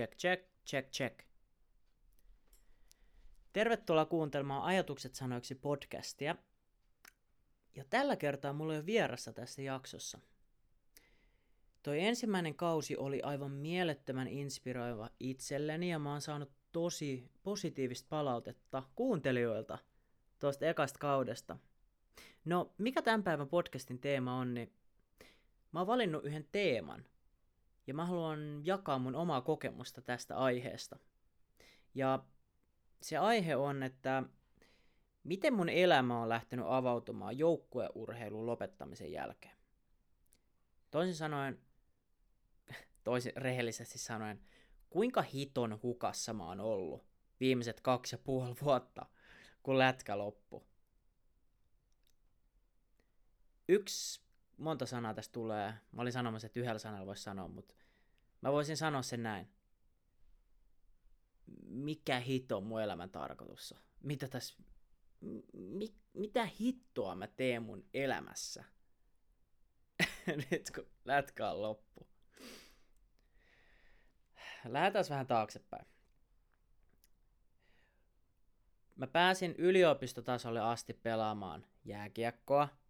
Check, check, check, check. Tervetuloa kuuntelemaan Ajatukset sanoiksi podcastia. Ja tällä kertaa mulla on vierassa tässä jaksossa. Toi ensimmäinen kausi oli aivan mielettömän inspiroiva itselleni ja mä oon saanut tosi positiivista palautetta kuuntelijoilta tuosta ekasta kaudesta. No, mikä tämän päivän podcastin teema on, niin mä oon valinnut yhden teeman, ja mä haluan jakaa mun omaa kokemusta tästä aiheesta. Ja se aihe on, että miten mun elämä on lähtenyt avautumaan joukkueurheilun lopettamisen jälkeen. Toisin sanoen, toisin rehellisesti sanoen, kuinka hiton hukassa mä oon ollut viimeiset kaksi ja puoli vuotta, kun lätkä loppu. Yksi monta sanaa tästä tulee. Mä olin sanomassa, että yhdellä sanalla voisi sanoa, mutta mä voisin sanoa sen näin. Mikä hito on mun elämän tarkoitus? Mitä tässä, mi, mitä hittoa mä teen mun elämässä? Nyt kun lätkä on loppu. Lähdetään vähän taaksepäin. Mä pääsin yliopistotasolle asti pelaamaan jääkiekkoa –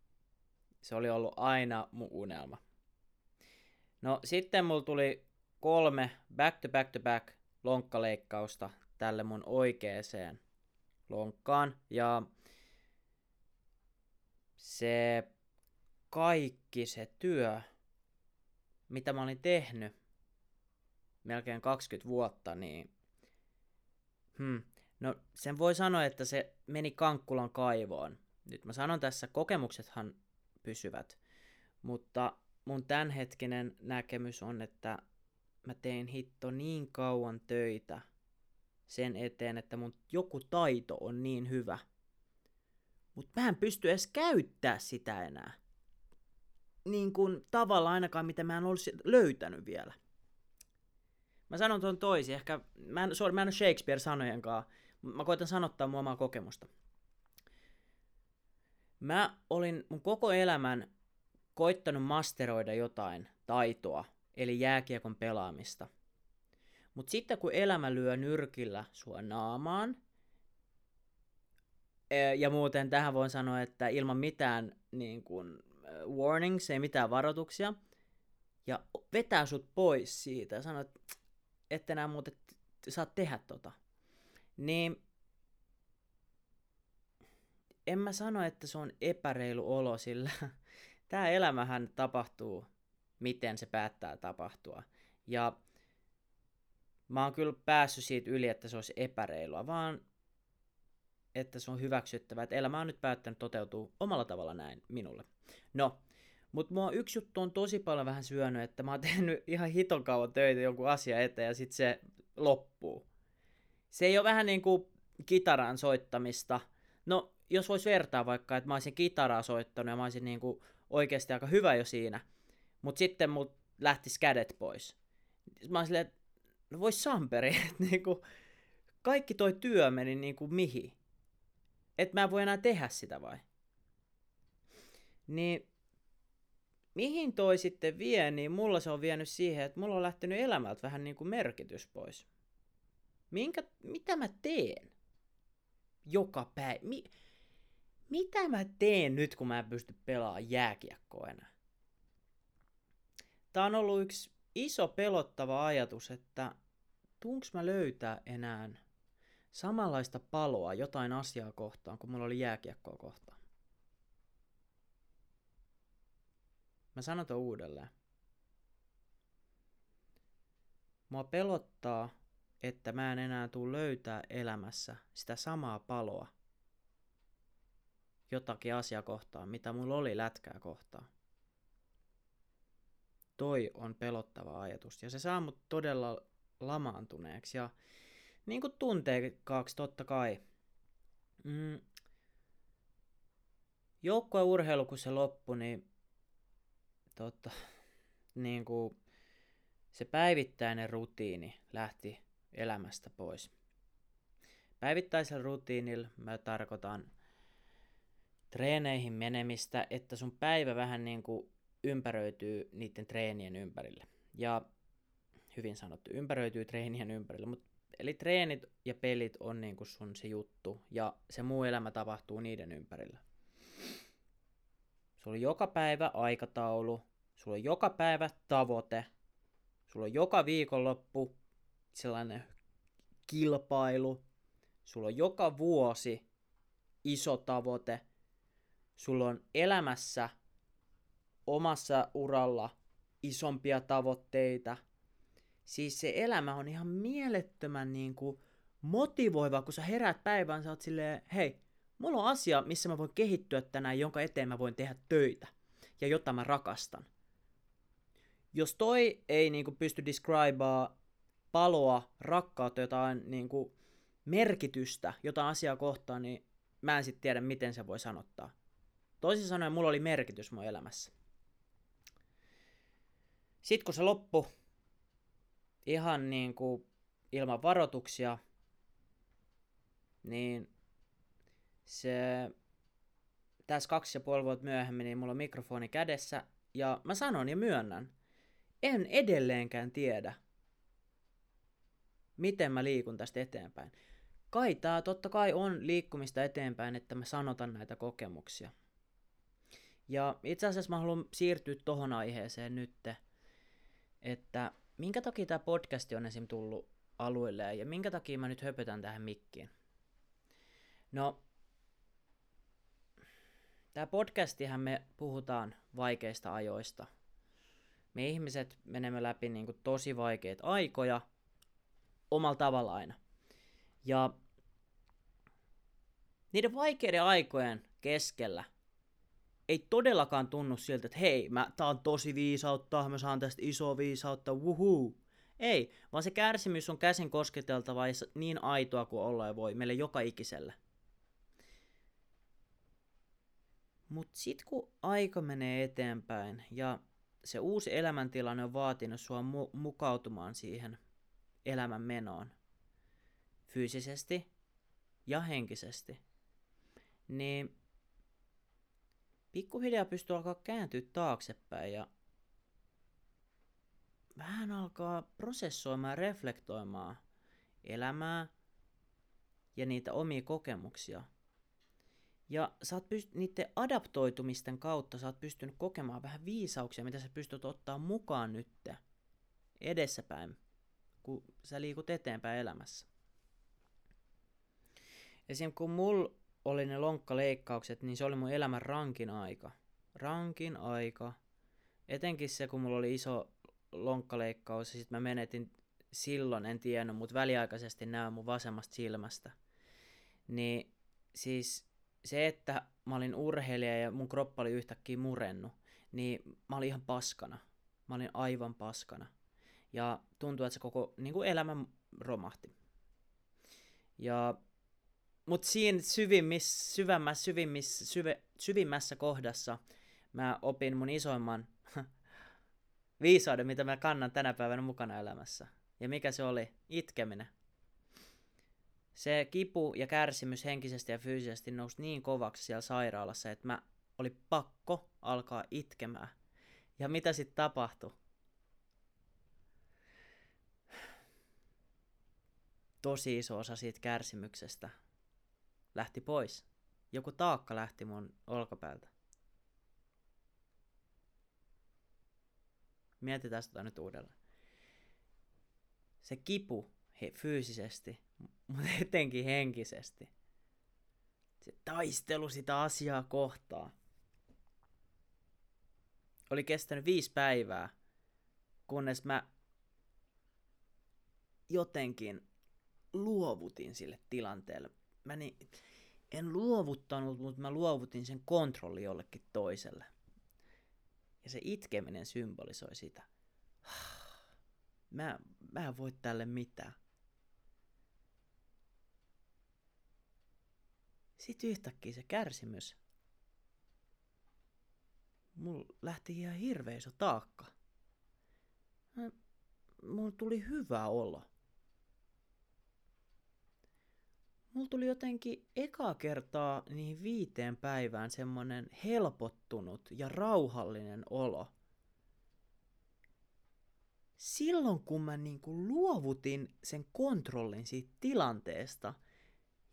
se oli ollut aina mun unelma. No sitten mulla tuli kolme back to back to back lonkkaleikkausta tälle mun oikeeseen lonkkaan. Ja se kaikki se työ, mitä mä olin tehnyt melkein 20 vuotta, niin hmm, no sen voi sanoa, että se meni Kankkulan kaivoon. Nyt mä sanon tässä, kokemuksethan pysyvät. Mutta mun tämänhetkinen näkemys on, että mä tein hitto niin kauan töitä sen eteen, että mun joku taito on niin hyvä. Mutta mä en pysty edes käyttää sitä enää. Niin kuin tavalla ainakaan, mitä mä en olisi löytänyt vielä. Mä sanon tuon toisin, ehkä, mä en, sorry, mä en ole Shakespeare-sanojen kanssa, mä koitan sanottaa mun omaa kokemusta. Mä olin mun koko elämän koittanut masteroida jotain taitoa, eli jääkiekon pelaamista. Mutta sitten kun elämä lyö nyrkillä sua naamaan, e, ja muuten tähän voin sanoa, että ilman mitään niin kun, e, warnings, ei mitään varoituksia, ja vetää sut pois siitä ja sanoo, että et enää muuten saat tehdä tota, niin en mä sano, että se on epäreilu olo, sillä tämä elämähän tapahtuu, miten se päättää tapahtua. Ja mä oon kyllä päässyt siitä yli, että se olisi epäreilua, vaan että se on hyväksyttävää, että elämä on nyt päättänyt toteutua omalla tavalla näin minulle. No, mutta mua yksi juttu on tosi paljon vähän syönyt, että mä oon tehnyt ihan hiton kauan töitä jonkun asia eteen ja sitten se loppuu. Se ei ole vähän niin kuin kitaran soittamista. No, jos voisi vertaa vaikka, että mä olisin kitaraa soittanut ja mä olisin niin kuin oikeasti aika hyvä jo siinä, mutta sitten mut lähtisi kädet pois. Mä olisin silleen, että no vois Samperi, että niin kuin, kaikki toi työ meni niin kuin mihin. Että mä en voi enää tehdä sitä vai? Niin mihin toi sitten vie, niin mulla se on vienyt siihen, että mulla on lähtenyt elämältä vähän niin kuin merkitys pois. Minkä, mitä mä teen? Joka päivä. Mi- mitä mä teen nyt, kun mä en pysty pelaamaan jääkiekkoa enää? Tää on ollut yksi iso pelottava ajatus, että tuunks mä löytää enää samanlaista paloa jotain asiaa kohtaan, kun mulla oli jääkiekkoa kohtaan. Mä sanon ton uudelleen. Mua pelottaa, että mä en enää tuu löytää elämässä sitä samaa paloa, jotakin asiakohtaa, mitä mulla oli lätkää kohtaan. Toi on pelottava ajatus ja se saa mut todella lamaantuneeksi ja niin kuin tunteeksi totta kai. Mm. urheilu, kun se loppui, niin totta, niin kuin se päivittäinen rutiini lähti elämästä pois. Päivittäisellä rutiinilla mä tarkoitan treeneihin menemistä, että sun päivä vähän niin kuin ympäröityy niiden treenien ympärille. Ja hyvin sanottu, ympäröityy treenien ympärillä, mutta eli treenit ja pelit on niin kuin sun se juttu, ja se muu elämä tapahtuu niiden ympärillä. Sulla on joka päivä aikataulu, sulla on joka päivä tavoite, sulla on joka viikonloppu sellainen kilpailu, sulla on joka vuosi iso tavoite, sulla on elämässä omassa uralla isompia tavoitteita. Siis se elämä on ihan mielettömän niin kuin motivoiva, kun sä herät päivään, sä oot silleen, hei, mulla on asia, missä mä voin kehittyä tänään, jonka eteen mä voin tehdä töitä ja jota mä rakastan. Jos toi ei niin kuin, pysty describaa paloa, rakkautta, jotain niin kuin, merkitystä, jotain asiaa kohtaan, niin mä en sitten tiedä, miten se voi sanottaa. Toisin sanoen, mulla oli merkitys mun elämässä. Sitten kun se loppu ihan niin kuin ilman varoituksia, niin se tässä kaksi ja puoli vuotta myöhemmin, niin mulla on mikrofoni kädessä, ja mä sanon ja myönnän, en edelleenkään tiedä, miten mä liikun tästä eteenpäin. Kai tää totta kai on liikkumista eteenpäin, että mä sanotan näitä kokemuksia. Ja itse asiassa mä haluan siirtyä tohon aiheeseen nytte, että minkä takia tämä podcast on esim. tullut alueelle ja minkä takia mä nyt höpötän tähän mikkiin. No, tämä podcastihan me puhutaan vaikeista ajoista. Me ihmiset menemme läpi niin kuin tosi vaikeita aikoja omalla tavalla aina. Ja niiden vaikeiden aikojen keskellä ei todellakaan tunnu siltä, että hei, mä, tää on tosi viisautta, mä saan tästä isoa viisautta, wuhuu. Ei, vaan se kärsimys on käsin kosketeltava ja niin aitoa kuin olla voi meille joka ikiselle. Mutta sitten kun aika menee eteenpäin ja se uusi elämäntilanne on vaatinut sua mu- mukautumaan siihen elämän menoon, fyysisesti ja henkisesti, niin pikkuhiljaa pystyy alkaa kääntyä taaksepäin ja vähän alkaa prosessoimaan ja reflektoimaan elämää ja niitä omia kokemuksia. Ja sä oot pyst- niiden adaptoitumisten kautta sä oot pystynyt kokemaan vähän viisauksia, mitä sä pystyt ottaa mukaan nyt edessäpäin, kun sä liikut eteenpäin elämässä. Esim. kun mulla oli ne lonkkaleikkaukset, niin se oli mun elämän rankin aika. Rankin aika. Etenkin se, kun mulla oli iso lonkkaleikkaus ja sitten mä menetin silloin, en tiennyt, mutta väliaikaisesti näen mun vasemmasta silmästä. Niin siis se, että mä olin urheilija ja mun kroppa oli yhtäkkiä murennu, niin mä olin ihan paskana. Mä olin aivan paskana. Ja tuntuu, että se koko niin kuin elämä romahti. Ja mutta siinä syvimmissä, syvemmässä, syvimmissä, syve, syvimmässä kohdassa mä opin mun isoimman viisauden, mitä mä kannan tänä päivänä mukana elämässä. Ja mikä se oli? Itkeminen. Se kipu ja kärsimys henkisesti ja fyysisesti nousi niin kovaksi siellä sairaalassa, että mä oli pakko alkaa itkemään. Ja mitä sitten tapahtui? Tosi iso osa siitä kärsimyksestä lähti pois. Joku taakka lähti mun olkapäältä. Mietitään sitä nyt uudelleen. Se kipu he, fyysisesti, mutta etenkin henkisesti. Se taistelu sitä asiaa kohtaan. Oli kestänyt viisi päivää, kunnes mä jotenkin luovutin sille tilanteelle mä niin, en luovuttanut, mutta mä luovutin sen kontrolli jollekin toiselle. Ja se itkeminen symbolisoi sitä. Mä, mä en voi tälle mitään. Sitten yhtäkkiä se kärsimys. Mulla lähti ihan hirveä iso taakka. Mulla tuli hyvä olo. Mulla tuli jotenkin eka kertaa niihin viiteen päivään semmonen helpottunut ja rauhallinen olo. silloin kun mä niinku luovutin sen kontrollin siitä tilanteesta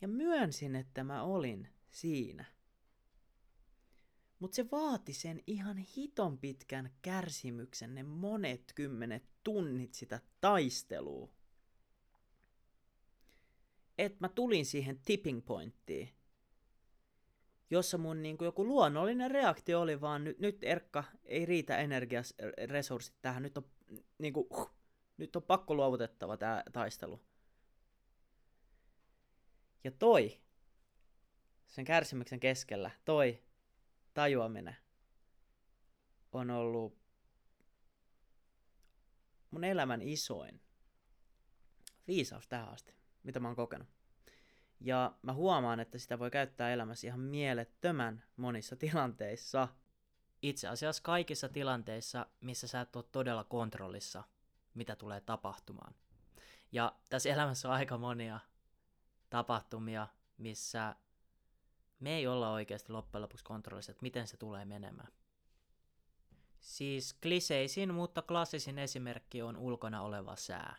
ja myönsin, että mä olin siinä. Mutta se vaati sen ihan hiton pitkän kärsimyksen, ne monet kymmenet tunnit sitä taistelua. Että mä tulin siihen tipping pointtiin, jossa mun niin kuin joku luonnollinen reaktio oli vaan, nyt, nyt Erkka, ei riitä energiaresurssit tähän, nyt on, niin kuin, uh, nyt on pakko luovutettava tämä taistelu. Ja toi, sen kärsimyksen keskellä, toi tajuaminen on ollut mun elämän isoin viisaus tähän asti, mitä mä oon kokenut. Ja mä huomaan, että sitä voi käyttää elämässä ihan mielettömän monissa tilanteissa. Itse asiassa kaikissa tilanteissa, missä sä et ole todella kontrollissa, mitä tulee tapahtumaan. Ja tässä elämässä on aika monia tapahtumia, missä me ei olla oikeasti loppujen lopuksi kontrollissa, että miten se tulee menemään. Siis kliseisin, mutta klassisin esimerkki on ulkona oleva sää.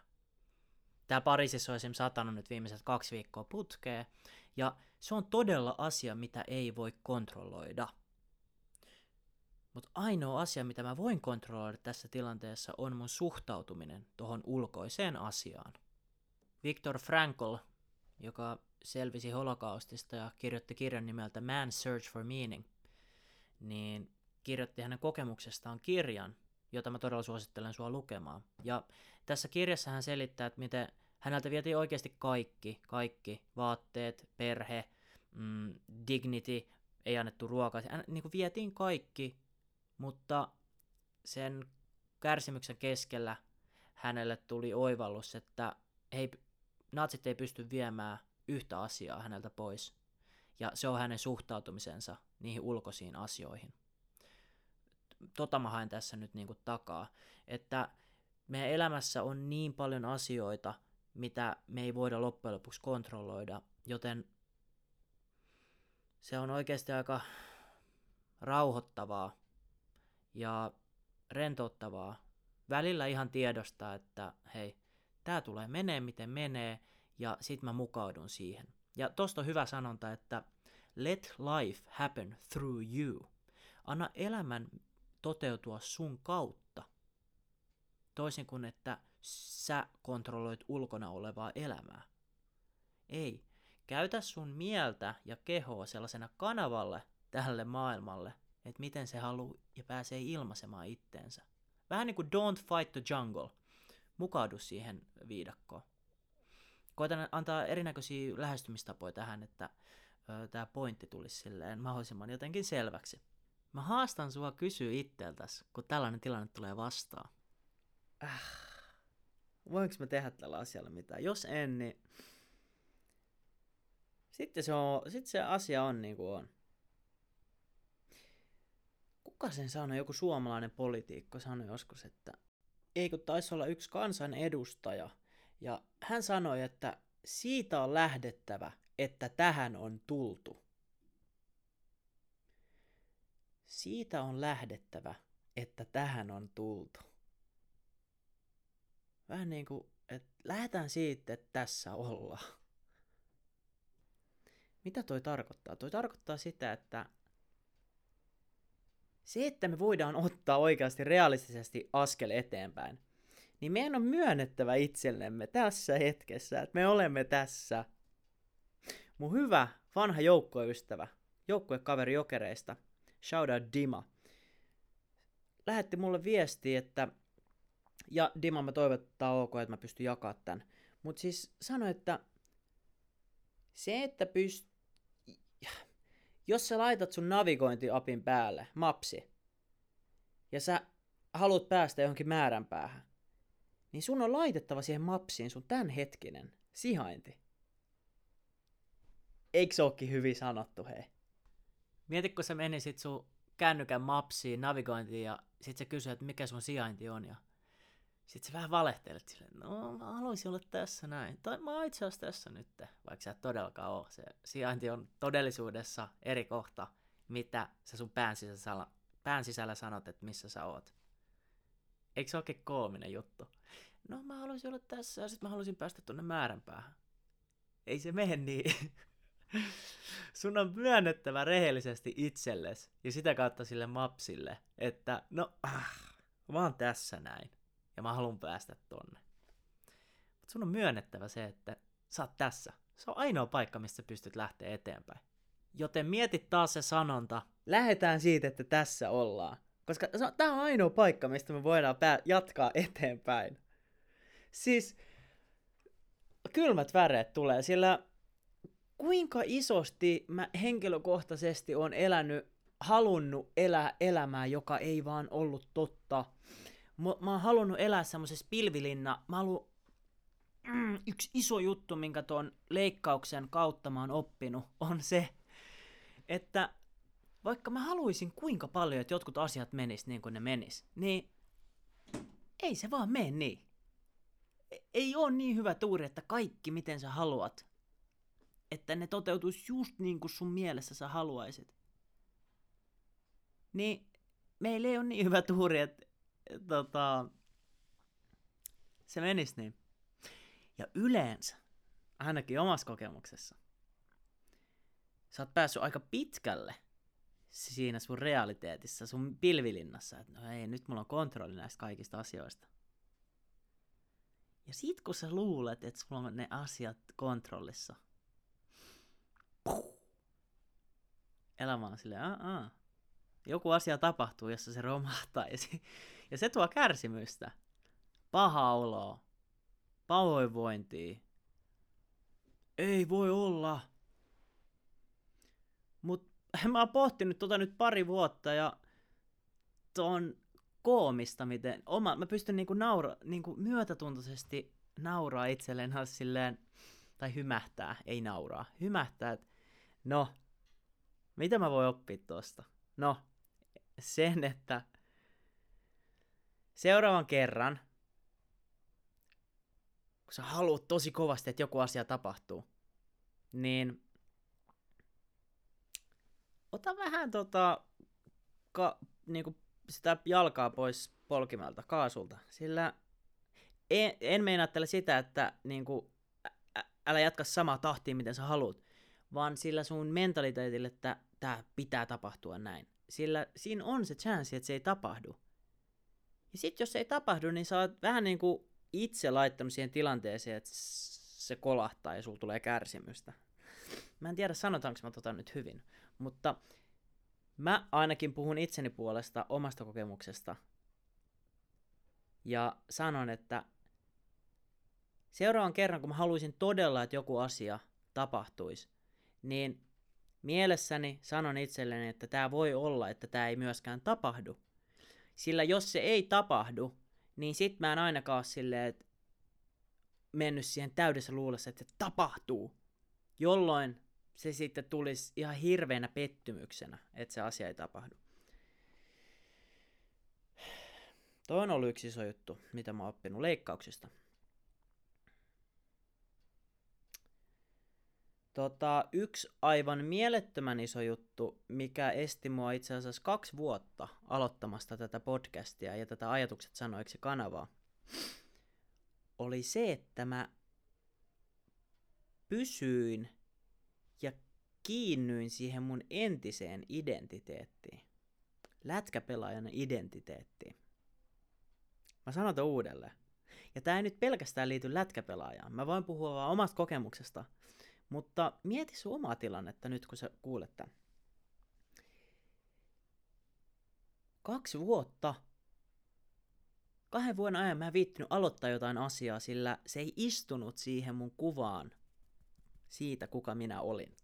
Tää Pariisissa on esimerkiksi satanut nyt viimeiset kaksi viikkoa putkeen, ja se on todella asia, mitä ei voi kontrolloida. Mutta ainoa asia, mitä mä voin kontrolloida tässä tilanteessa, on mun suhtautuminen tuohon ulkoiseen asiaan. Viktor Frankl, joka selvisi holokaustista ja kirjoitti kirjan nimeltä Man Search for Meaning, niin kirjoitti hänen kokemuksestaan kirjan, jota mä todella suosittelen sua lukemaan. Ja tässä kirjassa hän selittää, että miten häneltä vietiin oikeasti kaikki, kaikki vaatteet, perhe, mm, dignity, ei annettu ruokaa, hän, niin kuin vietiin kaikki, mutta sen kärsimyksen keskellä hänelle tuli oivallus, että hei, natsit ei pysty viemään yhtä asiaa häneltä pois. Ja se on hänen suhtautumisensa niihin ulkoisiin asioihin. Tota mä haen tässä nyt niinku takaa, että meidän elämässä on niin paljon asioita, mitä me ei voida loppujen lopuksi kontrolloida, joten se on oikeasti aika rauhoittavaa ja rentouttavaa välillä ihan tiedostaa, että hei, tämä tulee menee miten menee, ja sit mä mukaudun siihen. Ja tosta on hyvä sanonta, että let life happen through you. Anna elämän toteutua sun kautta. Toisin kuin, että sä kontrolloit ulkona olevaa elämää. Ei. Käytä sun mieltä ja kehoa sellaisena kanavalle tälle maailmalle, että miten se haluaa ja pääsee ilmaisemaan itteensä. Vähän niin kuin Don't Fight the Jungle. Mukaudu siihen viidakkoon koitan antaa erinäköisiä lähestymistapoja tähän, että tämä pointti tulisi silleen mahdollisimman jotenkin selväksi. Mä haastan sua kysyä itseltäs, kun tällainen tilanne tulee vastaan. Äh, voinko mä tehdä tällä asialla mitään? Jos en, niin sitten se, on, sitten se asia on niin kuin on. Kuka sen sanoi, joku suomalainen poliitikko sanoi joskus, että ei kun taisi olla yksi kansanedustaja – ja hän sanoi, että siitä on lähdettävä, että tähän on tultu. Siitä on lähdettävä, että tähän on tultu. Vähän niin kuin, että lähdetään siitä, että tässä ollaan. Mitä toi tarkoittaa? Toi tarkoittaa sitä, että se, että me voidaan ottaa oikeasti realistisesti askel eteenpäin, niin meidän on myönnettävä itsellemme tässä hetkessä, että me olemme tässä. Mun hyvä vanha joukkoystävä, joukkuekaveri Jokereista, shout out Dima, lähetti mulle viestiä, että ja Dima mä toivon, että ok, että mä pystyn jakaa tämän. Mutta siis sanoi, että se, että pyst... Jos sä laitat sun navigointiapin päälle, mapsi, ja sä haluat päästä johonkin määränpäähän, niin sun on laitettava siihen mapsiin sun tämänhetkinen sijainti. Eikö se ookin hyvin sanottu, hei? Mieti, kun sä menisit sun kännykän mapsiin, navigointiin ja sit se kysyy, että mikä sun sijainti on ja sit sä vähän valehtelet silleen, no mä haluaisin olla tässä näin. Tai mä oon itse asiassa tässä nyt, vaikka sä et todellakaan oo. Se sijainti on todellisuudessa eri kohta, mitä sä sun pään sisällä, pään sisällä sanot, että missä sä oot. Eikö se oikein koominen juttu? No mä haluaisin olla tässä ja sitten mä haluaisin päästä tuonne määränpäähän. Ei se mene niin. Sun on myönnettävä rehellisesti itsellesi ja sitä kautta sille mapsille, että no, ah, mä oon tässä näin ja mä haluan päästä tonne. Mutta sun on myönnettävä se, että sä oot tässä. Se on ainoa paikka, mistä pystyt lähteä eteenpäin. Joten mieti taas se sanonta. Lähetään siitä, että tässä ollaan. Koska tämä on ainoa paikka, mistä me voidaan pää- jatkaa eteenpäin. Siis kylmät väreet tulee, sillä kuinka isosti mä henkilökohtaisesti on elänyt, halunnut elää elämää, joka ei vaan ollut totta. Mä, mä oon halunnut elää semmoisessa pilvilinna. Mä haluan, mm, yksi iso juttu, minkä tuon leikkauksen kautta mä oon oppinut, on se, että vaikka mä haluaisin kuinka paljon, että jotkut asiat menis niin kuin ne menis, niin ei se vaan mene niin. Ei ole niin hyvä tuuri, että kaikki miten sä haluat, että ne toteutuisi just niin kuin sun mielessä sä haluaisit. Niin meillä ei ole niin hyvä tuuri, että tota, se menisi niin. Ja yleensä, ainakin omassa kokemuksessa, sä oot päässyt aika pitkälle siinä sun realiteetissa, sun pilvilinnassa, että no ei, nyt mulla on kontrolli näistä kaikista asioista. Ja sit kun sä luulet, että sulla on ne asiat kontrollissa, elämä on silleen, aa, joku asia tapahtuu, jossa se romahtaa, ja se, ja se tuo kärsimystä, paha oloa, pahoinvointia. Ei voi olla. Mut mä oon pohtinut tota nyt pari vuotta ja on koomista, miten oma, mä pystyn niinku naura, niinku myötätuntoisesti nauraa itselleen silleen, tai hymähtää, ei nauraa, hymähtää, että no, mitä mä voin oppia tosta? No, sen, että seuraavan kerran, kun sä haluat tosi kovasti, että joku asia tapahtuu, niin ota vähän tota, ka, niinku sitä jalkaa pois polkimelta, kaasulta, sillä en, en meinaattele sitä, että niinku, ä, älä jatka samaa tahtia, miten sä haluat, vaan sillä sun mentaliteetille, että tämä pitää tapahtua näin. Sillä siinä on se chanssi, että se ei tapahdu. Ja sitten jos ei tapahdu, niin sä oot vähän niin kuin itse laittanut siihen tilanteeseen, että se kolahtaa ja sulla tulee kärsimystä. Mä en tiedä, sanotaanko mä tota nyt hyvin, mutta mä ainakin puhun itseni puolesta omasta kokemuksesta. Ja sanon, että seuraavan kerran, kun mä haluaisin todella, että joku asia tapahtuisi, niin mielessäni sanon itselleni, että tämä voi olla, että tämä ei myöskään tapahdu. Sillä jos se ei tapahdu, niin sit mä en ainakaan silleen, että mennyt siihen täydessä luulossa, että se tapahtuu. Jolloin se sitten tulisi ihan hirveänä pettymyksenä, että se asia ei tapahdu. Toi on ollut yksi iso juttu, mitä mä oon oppinut leikkauksista. Tota, yksi aivan mielettömän iso juttu, mikä esti mua itse asiassa kaksi vuotta aloittamasta tätä podcastia ja tätä ajatukset sanoiksi kanavaa, oli se, että mä pysyin ja kiinnyin siihen mun entiseen identiteettiin. Lätkäpelaajan identiteettiin. Mä sanon tämän uudelleen. Ja tämä ei nyt pelkästään liity lätkäpelaajaan. Mä voin puhua vaan omasta kokemuksesta – mutta mieti sun omaa tilannetta nyt, kun sä kuulet tämän. Kaksi vuotta. Kahden vuoden ajan mä en viittinyt aloittaa jotain asiaa, sillä se ei istunut siihen mun kuvaan siitä, kuka minä olin.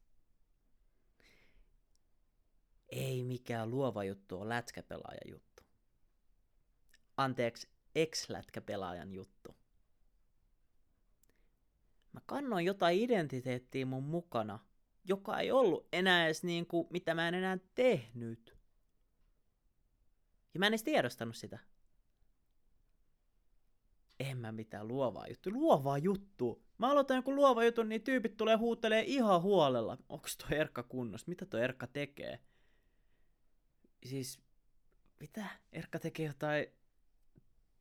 Ei mikään luova juttu on lätkäpelaajan juttu. Anteeksi, ex-lätkäpelaajan juttu. Mä kannoin jotain identiteettiä mun mukana, joka ei ollut enää edes niin kuin, mitä mä en enää tehnyt. Ja mä en edes tiedostanut sitä. En mä mitään luovaa juttu. Luovaa juttu. Mä aloitan joku luova juttu, niin tyypit tulee huutelee ihan huolella. Onks toi Erkka kunnossa? Mitä toi Erkka tekee? Siis, mitä? Erkka tekee jotain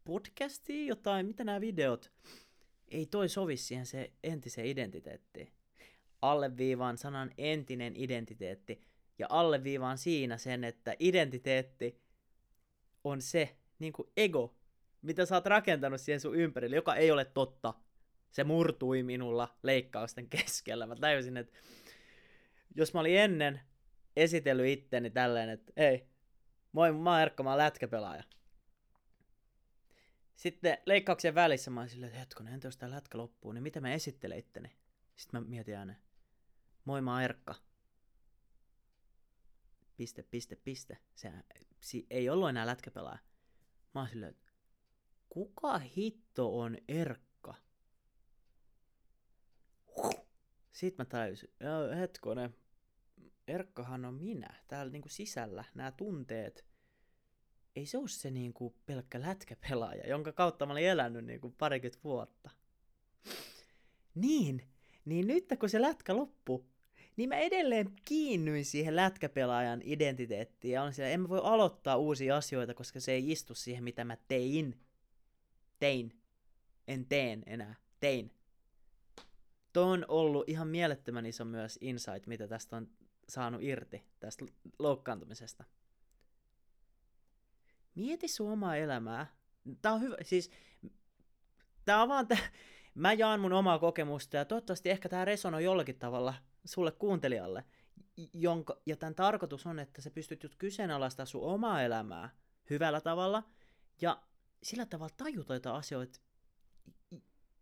podcastia, jotain, mitä nämä videot, ei toi sovi siihen se entiseen identiteettiin. Alleviivaan sanan entinen identiteetti ja alleviivaan siinä sen, että identiteetti on se niin kuin ego, mitä sä oot rakentanut siihen sun ympärille, joka ei ole totta. Se murtui minulla leikkausten keskellä. Mä tajusin, että jos mä olin ennen esitellyt itteni tälleen, että ei, moi, mä oon Erkka, mä oon lätkäpelaaja. Sitten leikkauksen välissä mä olin silleen, että hetkonen, entä jos tää lätkä loppuu, niin mitä mä esittelen itteni? Sitten mä mietin ääneen, moi mä Erkka. Piste, piste, piste. Se, se ei ollut enää lätkäpelaaja. Mä oon silleen, että kuka hitto on Erkka? Sitten mä tajusin, hetkonen, Erkkahan on minä, täällä niinku sisällä, nämä tunteet. Ei se ole se niinku pelkkä lätkäpelaaja, jonka kautta mä olin elänyt niinku parikymmentä vuotta. Niin, niin nyt kun se lätkä loppuu, niin mä edelleen kiinnyin siihen lätkäpelaajan identiteettiin ja on siellä, en mä voi aloittaa uusia asioita, koska se ei istu siihen, mitä mä tein. Tein. En teen enää. Tein. Tuo on ollut ihan mielettömän iso myös insight, mitä tästä on saanut irti, tästä loukkaantumisesta. Mieti sun omaa elämää. Tää on hyvä, siis tää on vaan tää, mä jaan mun omaa kokemusta ja toivottavasti ehkä tää resonoi jollakin tavalla sulle kuuntelijalle, jonka, ja tämän tarkoitus on, että sä pystyt just kyseenalaistamaan sun omaa elämää hyvällä tavalla, ja sillä tavalla tajuta jotain asioita,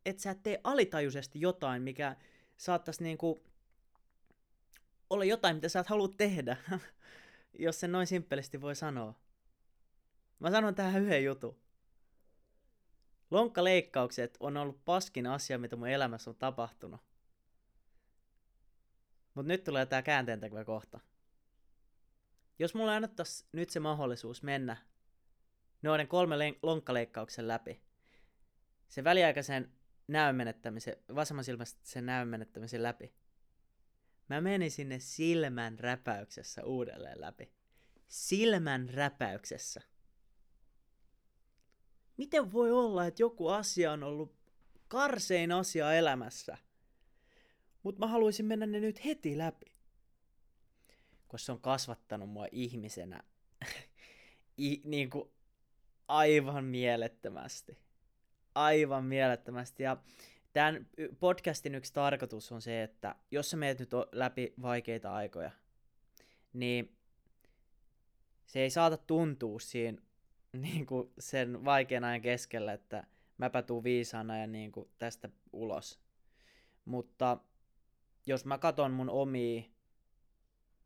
että sä et tee alitajuisesti jotain, mikä saattaisi niinku olla jotain, mitä sä et halua tehdä, jos se noin simppelisti voi sanoa. Mä sanon tähän yhden jutun. Lonkkaleikkaukset on ollut paskin asia, mitä mun elämässä on tapahtunut. Mutta nyt tulee tää käänteentekevä kohta. Jos mulla annettaisiin nyt se mahdollisuus mennä noiden kolme lonkkaleikkauksen läpi, se väliaikaisen näön menettämisen, vasemman silmästä sen näön menettämisen läpi, mä menin sinne silmän räpäyksessä uudelleen läpi. Silmän räpäyksessä. Miten voi olla, että joku asia on ollut karsein asia elämässä – mutta mä haluaisin mennä ne nyt heti läpi. Koska se on kasvattanut mua ihmisenä I, niin kuin aivan mielettömästi. Aivan mielettömästi. Ja tämän podcastin yksi tarkoitus on se, että jos sä meet nyt läpi vaikeita aikoja, niin se ei saata tuntua siinä niin kuin sen vaikean ajan keskellä, että mäpä tuun viisaana ja niin kuin tästä ulos. Mutta jos mä katon mun omia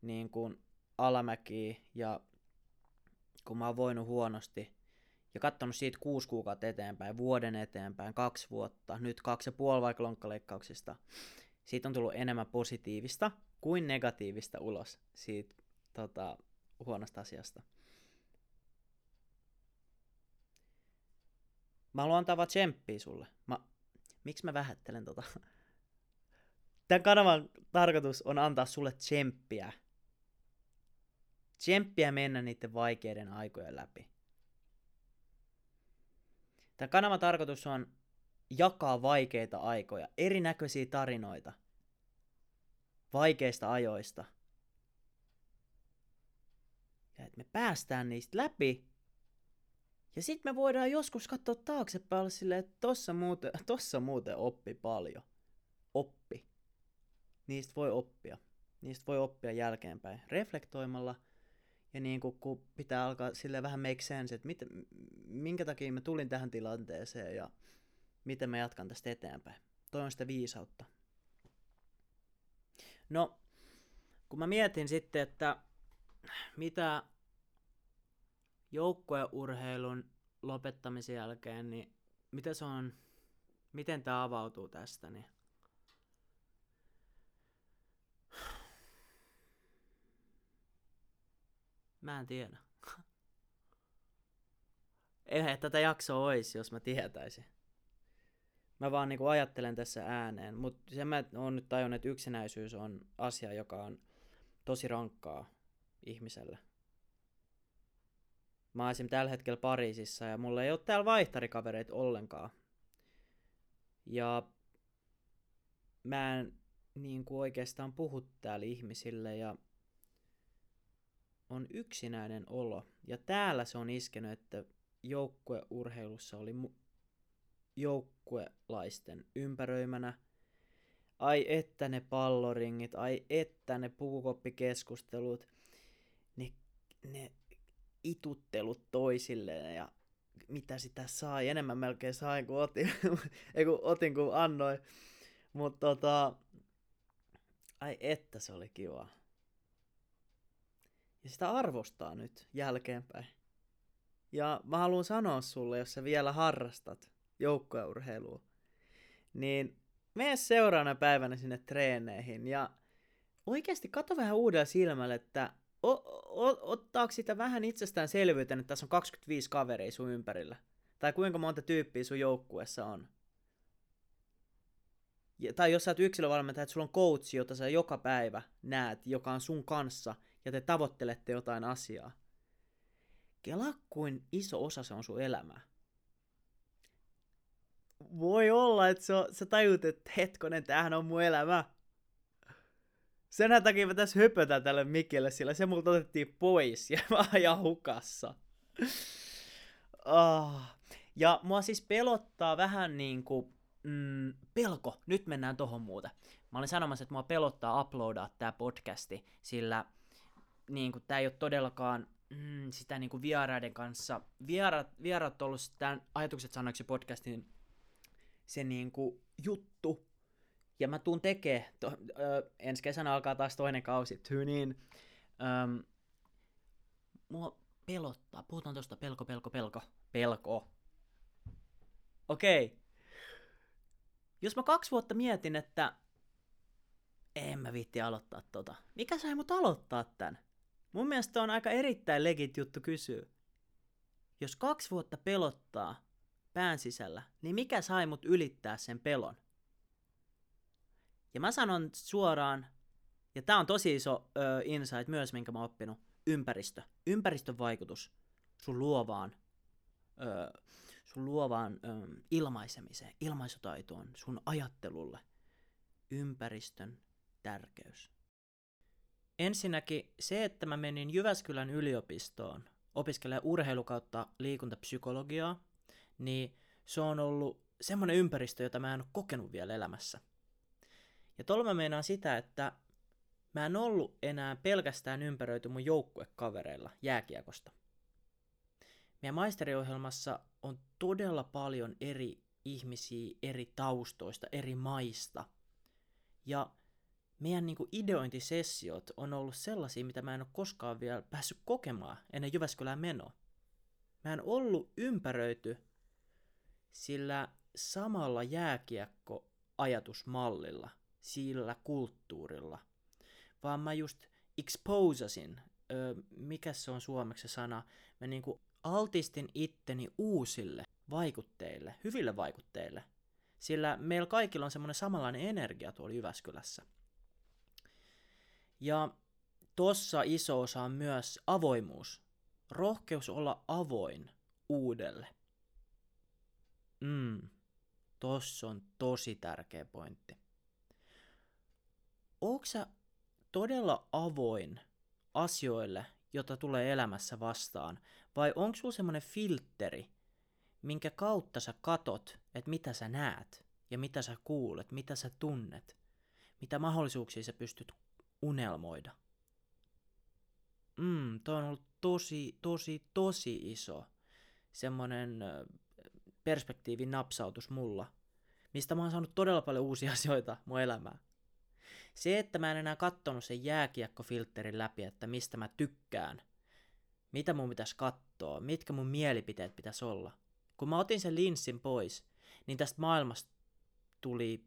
niin kuin alamäkiä ja kun mä oon voinut huonosti ja katsonut siitä kuusi kuukautta eteenpäin, vuoden eteenpäin, kaksi vuotta, nyt kaksi ja puoli vaikka lonkkaleikkauksista, siitä on tullut enemmän positiivista kuin negatiivista ulos siitä tota, huonosta asiasta. Mä haluan antaa vaan tsemppiä sulle. Mä, miksi mä vähättelen tota? Tämän kanavan tarkoitus on antaa sulle tsemppiä. Tsemppiä mennä niiden vaikeiden aikojen läpi. Tämän kanavan tarkoitus on jakaa vaikeita aikoja, erinäköisiä tarinoita, vaikeista ajoista. Ja että me päästään niistä läpi. Ja sitten me voidaan joskus katsoa taaksepäin silleen, että tossa muuten, tossa muuten oppi paljon. Oppi niistä voi oppia. Niistä voi oppia jälkeenpäin reflektoimalla ja niin kuin, kun pitää alkaa sille vähän make sense, että mit, minkä takia mä tulin tähän tilanteeseen ja miten mä jatkan tästä eteenpäin. Toi on sitä viisautta. No, kun mä mietin sitten, että mitä joukkueurheilun lopettamisen jälkeen, niin mitä se on, miten tämä avautuu tästä, niin Mä en tiedä. Eihän tätä jaksoa olisi, jos mä tietäisin. Mä vaan niinku ajattelen tässä ääneen, mutta se mä oon nyt tajunnut, että yksinäisyys on asia, joka on tosi rankkaa ihmiselle. Mä oon tällä hetkellä Pariisissa ja mulla ei ole täällä vaihtarikavereita ollenkaan. Ja mä en niin kuin oikeastaan puhu täällä ihmisille ja on yksinäinen olo. Ja täällä se on iskenyt, että joukkueurheilussa oli mu- joukkuelaisten ympäröimänä. Ai että ne palloringit, ai että ne pukukoppikeskustelut, ne, ne ituttelut toisilleen ja mitä sitä sai. Enemmän melkein sain kuin otin, ei kun otin kuin annoin. Mutta tota, ai että se oli kiva. Ja sitä arvostaa nyt jälkeenpäin. Ja mä haluan sanoa sulle, jos sä vielä harrastat joukkueurheilua, niin mene seuraavana päivänä sinne treeneihin ja oikeasti katso vähän uudella silmällä, että o- o- ottaako sitä vähän itsestäänselvyyteen, että tässä on 25 kaveria sun ympärillä? Tai kuinka monta tyyppiä sun joukkueessa on? Ja, tai jos sä oot yksilövalmentaja, että sulla on coach, jota sä joka päivä näet, joka on sun kanssa, ja te tavoittelette jotain asiaa. Kela kuin iso osa se on sun elämää. Voi olla, että sä tajut, että hetkonen, tämähän on mun elämä. Sen takia mä tässä höpötän tälle mikille, sillä se multa otettiin pois ja mä ajan hukassa. Oh. Ja mua siis pelottaa vähän niin kuin, mm, pelko, nyt mennään tohon muuta. Mä olin sanomassa, että mua pelottaa uploadaa tää podcasti, sillä niin kuin, tää ei ole todellakaan mm, sitä kuin vieraiden kanssa. Vierat, vierat on ollut tämän ajatukset sanoiksi podcastin se niin kuin, juttu. Ja mä tuun tekee, to, ö, ensi kesänä alkaa taas toinen kausi, tyyniin. Öm, mua pelottaa, puhutaan tosta pelko, pelko, pelko, pelko. Okei. Okay. Jos mä kaksi vuotta mietin, että en mä viitti aloittaa tota. Mikä sai mut aloittaa tän? Mun mielestä on aika erittäin legit juttu kysyä. Jos kaksi vuotta pelottaa pään sisällä, niin mikä sai mut ylittää sen pelon? Ja mä sanon suoraan, ja tää on tosi iso ö, insight myös, minkä mä oon oppinut, ympäristö. Ympäristön vaikutus sun luovaan, ö, sun luovaan ö, ilmaisemiseen, ilmaisutaitoon, sun ajattelulle. Ympäristön tärkeys. Ensinnäkin se, että mä menin Jyväskylän yliopistoon opiskelemaan urheilu kautta liikuntapsykologiaa, niin se on ollut semmoinen ympäristö, jota mä en ole kokenut vielä elämässä. Ja tuolla mä meinaan sitä, että mä en ollut enää pelkästään ympäröity mun joukkuekavereilla jääkiekosta. Meidän maisteriohjelmassa on todella paljon eri ihmisiä eri taustoista, eri maista. Ja meidän niin kuin ideointisessiot on ollut sellaisia, mitä mä en ole koskaan vielä päässyt kokemaan ennen Jyväskylään menoa. Mä en ollut ympäröity sillä samalla jääkiekko-ajatusmallilla, sillä kulttuurilla, vaan mä just exposasin, ö, mikä se on suomeksi sana, mä niinku altistin itteni uusille vaikutteille, hyville vaikutteille, sillä meillä kaikilla on semmoinen samanlainen energia tuolla Jyväskylässä. Ja tossa iso osa on myös avoimuus. Rohkeus olla avoin uudelle. Mm, tossa on tosi tärkeä pointti. Onko sä todella avoin asioille, jota tulee elämässä vastaan, vai onko sulla semmoinen filtteri, minkä kautta sä katot, että mitä sä näet, ja mitä sä kuulet, mitä sä tunnet, mitä mahdollisuuksia sä pystyt unelmoida. Mm, toi on ollut tosi, tosi, tosi iso semmonen perspektiivin napsautus mulla, mistä mä oon saanut todella paljon uusia asioita mun elämään. Se, että mä en enää kattonut sen jääkiekkofilterin läpi, että mistä mä tykkään, mitä mun pitäisi katsoa, mitkä mun mielipiteet pitäisi olla. Kun mä otin sen linssin pois, niin tästä maailmasta tuli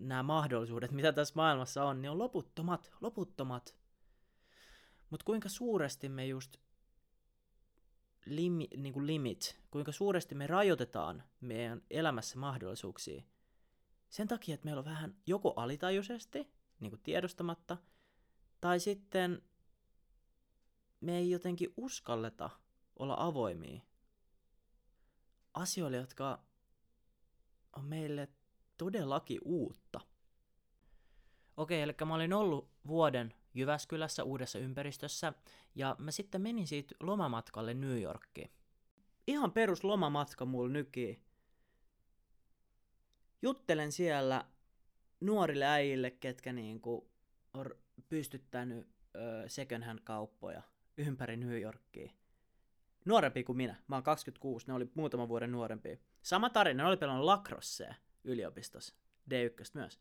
nämä mahdollisuudet, mitä tässä maailmassa on, niin on loputtomat, loputtomat. Mutta kuinka suuresti me just limi, niin kuin limit, kuinka suuresti me rajoitetaan meidän elämässä mahdollisuuksia. Sen takia, että meillä on vähän joko alitajuisesti, niin kuin tiedostamatta, tai sitten me ei jotenkin uskalleta olla avoimia asioille, jotka on meille todellakin uutta. Okei, eli mä olin ollut vuoden Jyväskylässä uudessa ympäristössä, ja mä sitten menin siitä lomamatkalle New Yorkiin. Ihan perus lomamatka mulla nyki. Juttelen siellä nuorille äijille, ketkä niinku on pystyttänyt öö, second hand kauppoja ympäri New Yorkia. Nuorempi kuin minä. Mä oon 26, ne oli muutaman vuoden nuorempi. Sama tarina, ne oli pelannut lacrossea yliopistossa. D1 myös.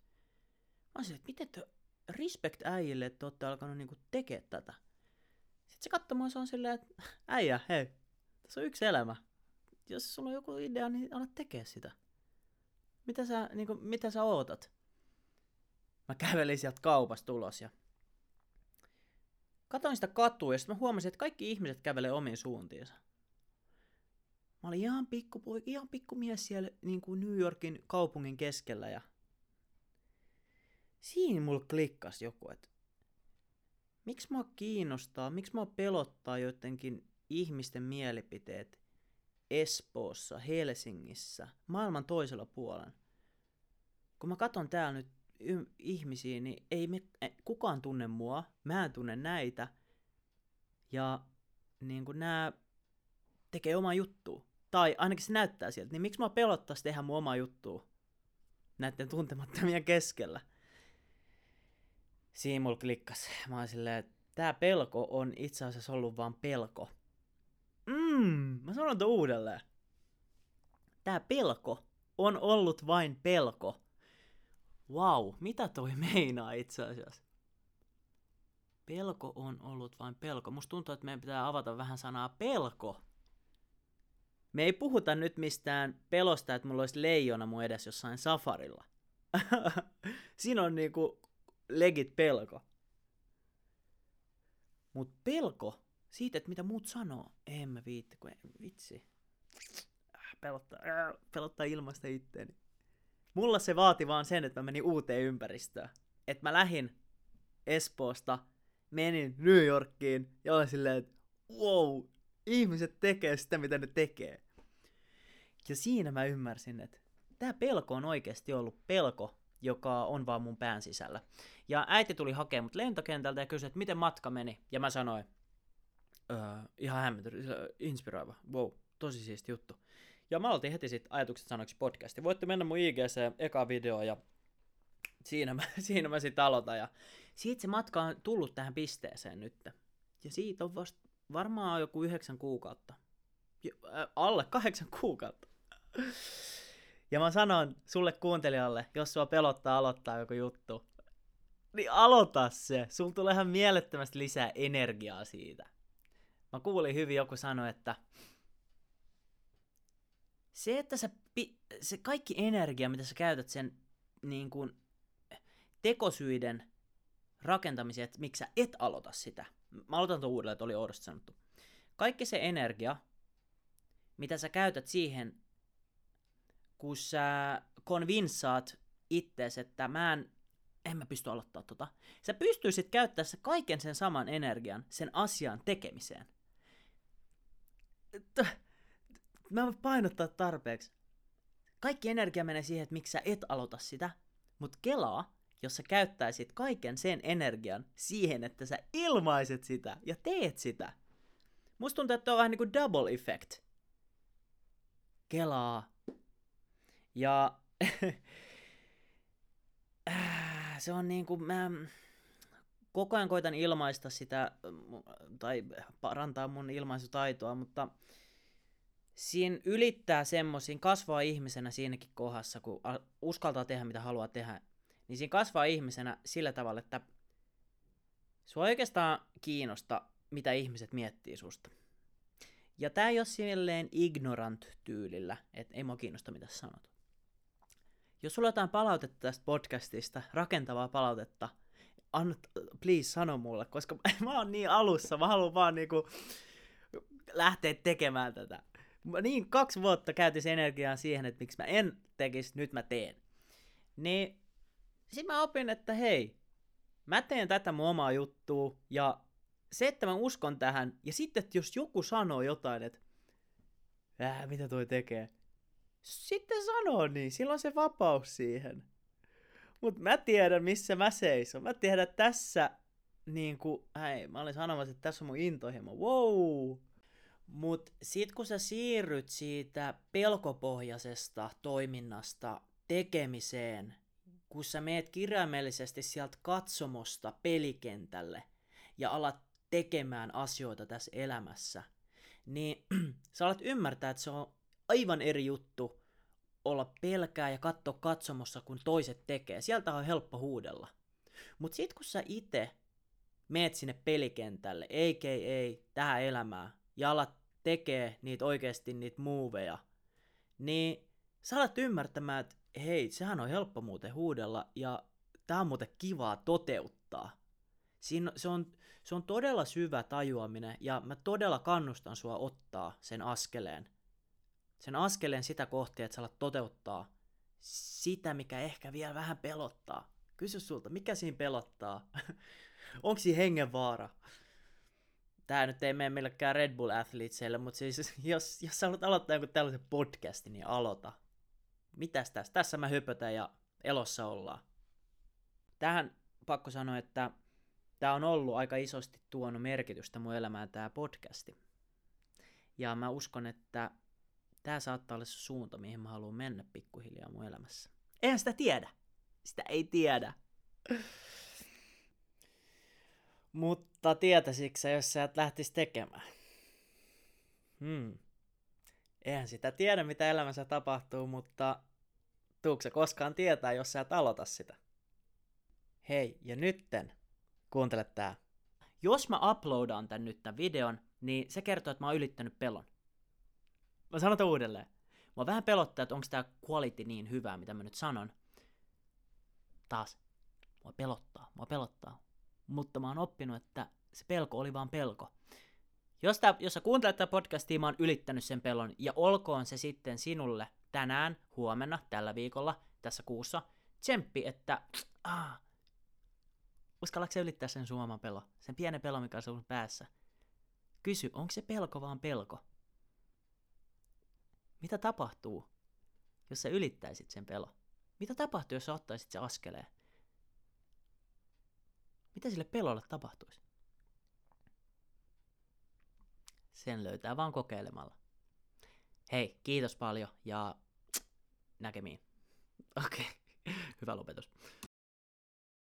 Mä olisin, että miten te respect äijille, että olette alkanut niinku tekemään tätä. Sitten se katsoi mua, se on silleen, että äijä, hei, tässä on yksi elämä. Jos sulla on joku idea, niin ala tekee sitä. Mitä sä, niinku, mitä sä ootat? Mä kävelin sieltä kaupasta ulos ja katoin sitä katua ja sitten mä huomasin, että kaikki ihmiset kävelee omiin suuntiinsa. Mä olin ihan pikku, ihan pikku mies siellä niin kuin New Yorkin kaupungin keskellä ja siinä mulla klikkas joku, että miksi mua kiinnostaa, miksi mua pelottaa jotenkin ihmisten mielipiteet Espoossa, Helsingissä, maailman toisella puolella. Kun mä katson täällä nyt y- ihmisiä, niin ei me, kukaan tunne mua, mä en tunne näitä. Ja niin kuin nämä tekee omaa juttua. Tai ainakin se näyttää sieltä. Niin miksi mä pelottaisi tehdä mun omaa juttua näiden tuntemattomien keskellä? Siinä mulla klikkas. Mä oon silleen, että tää pelko on itse asiassa ollut vaan pelko. Mmm, mä sanon tuon uudelleen. Tää pelko on ollut vain pelko. Wow, mitä toi meinaa itse asiassa? Pelko on ollut vain pelko. Musta tuntuu, että meidän pitää avata vähän sanaa pelko. Me ei puhuta nyt mistään pelosta, että mulla olisi leijona mun edessä jossain safarilla. Siinä on niinku legit pelko. Mut pelko siitä, että mitä muut sanoo, en mä viitti, kun en, vitsi. Äh, pelottaa, äh, pelottaa ilmasta itteeni. Mulla se vaati vaan sen, että mä menin uuteen ympäristöön. Että mä lähin Espoosta, menin New Yorkiin ja olin silleen, että wow, ihmiset tekee sitä, mitä ne tekee. Ja siinä mä ymmärsin, että tämä pelko on oikeasti ollut pelko, joka on vaan mun pään sisällä. Ja äiti tuli hakemaan mut lentokentältä ja kysyi, että miten matka meni. Ja mä sanoin, öö, ihan hämmentynyt, inspiroiva, wow, tosi siisti juttu. Ja mä aloitin heti sitten ajatukset sanoiksi podcasti. Voitte mennä mun IGC eka video ja siinä mä, siinä mä sitten aloitan. Ja siitä se matka on tullut tähän pisteeseen nyt. Ja siitä on vasta varmaan joku yhdeksän kuukautta. Äh, alle kahdeksan kuukautta. Ja mä sanon sulle kuuntelijalle, jos sua pelottaa aloittaa joku juttu, niin aloita se. Sulla tulee ihan mielettömästi lisää energiaa siitä. Mä kuulin hyvin, joku sanoi, että se, että sä, se kaikki energia, mitä sä käytät sen niin kuin, tekosyiden rakentamiseen, että miksi sä et aloita sitä. Mä aloitan tuon uudelleen, että oli oudosti sanottu. Kaikki se energia, mitä sä käytät siihen, kun sä konvinssaat ittees, että mä en, en mä pysty aloittaa tota. Sä pystyisit käyttämään kaiken sen saman energian sen asian tekemiseen. Mä en painottaa tarpeeksi. Kaikki energia menee siihen, että miksi sä et aloita sitä, mutta kelaa, jos sä käyttäisit kaiken sen energian siihen, että sä ilmaiset sitä ja teet sitä. Musta tuntuu, että on vähän niin kuin double effect. Kelaa. Ja se on niin kuin, mä koko ajan koitan ilmaista sitä, tai parantaa mun ilmaisutaitoa, mutta siinä ylittää semmoisiin, kasvaa ihmisenä siinäkin kohdassa, kun uskaltaa tehdä mitä haluaa tehdä, niin siinä kasvaa ihmisenä sillä tavalla, että sua oikeastaan kiinnosta, mitä ihmiset miettii susta. Ja tää ei ole silleen ignorant-tyylillä, että ei mua kiinnosta mitä sanot. Jos sulla on jotain palautetta tästä podcastista, rakentavaa palautetta, anna, please sano mulle, koska mä oon niin alussa, mä haluan vaan niinku lähteä tekemään tätä. Mä niin kaksi vuotta käytin energiaa siihen, että miksi mä en tekisi, nyt mä teen. Niin sit mä opin, että hei, mä teen tätä mun omaa juttua ja se, että mä uskon tähän, ja sitten, että jos joku sanoo jotain, että äh, mitä toi tekee, sitten sanoo niin, silloin se vapaus siihen. Mutta mä tiedän, missä mä seison. Mä tiedän, että tässä, niin kuin, hei, mä olin sanomassa, että tässä on mun intohimo, wow! Mutta sit kun sä siirryt siitä pelkopohjaisesta toiminnasta tekemiseen, kun sä meet kirjaimellisesti sieltä katsomosta pelikentälle ja alat tekemään asioita tässä elämässä, niin sä alat ymmärtää, että se on aivan eri juttu olla pelkää ja katsoa katsomossa, kun toiset tekee. Sieltä on helppo huudella. Mutta sit kun sä itse meet sinne pelikentälle, a.k.a. tähän elämään, ja alat tekee niitä oikeasti niitä moveja, niin sä alat ymmärtämään, että hei, sehän on helppo muuten huudella, ja tää on muuten kivaa toteuttaa. Siinä, se, on, se on todella syvä tajuaminen, ja mä todella kannustan sua ottaa sen askeleen. Sen askeleen sitä kohti, että sä alat toteuttaa sitä, mikä ehkä vielä vähän pelottaa. Kysy sulta, mikä siinä pelottaa? Onko siinä hengenvaara? Tää nyt ei mene millekään Red Bull Athletesille, mutta siis jos, jos sä haluat aloittaa jonkun tällaisen podcastin, niin aloita. Mitäs tässä? Tässä mä hypötän ja elossa ollaan. Tähän pakko sanoa, että tämä on ollut aika isosti tuonut merkitystä mun elämään tämä podcasti. Ja mä uskon, että tämä saattaa olla se suunta, mihin mä haluan mennä pikkuhiljaa mun elämässä. Eihän sitä tiedä. Sitä ei tiedä. Mutta tietäisitkö jos sä et lähtis tekemään? Hmm. Eihän sitä tiedä, mitä elämässä tapahtuu, mutta tuukse koskaan tietää, jos sä et aloita sitä? Hei, ja nytten, kuuntele tää. Jos mä uploadaan tän nyt tän videon, niin se kertoo, että mä oon ylittänyt pelon. Mä sanon uudelleen. Mä vähän pelottaa, että onko tää quality niin hyvää, mitä mä nyt sanon. Taas. Mua pelottaa, mua pelottaa. Mutta mä oon oppinut, että se pelko oli vaan pelko. Jos, tää, jos sä kuuntelet tätä podcastia, mä oon ylittänyt sen pelon, ja olkoon se sitten sinulle tänään, huomenna, tällä viikolla, tässä kuussa, tsemppi, että ah, uskallatko ylittää sen suoman pelo, sen pienen pelo, mikä on sun päässä. Kysy, onko se pelko vaan pelko? Mitä tapahtuu, jos sä ylittäisit sen pelo? Mitä tapahtuu, jos sä ottaisit se askeleen? Mitä sille pelolle tapahtuisi? Sen löytää vaan kokeilemalla. Hei, kiitos paljon ja näkemiin. Okei, okay. hyvä lopetus.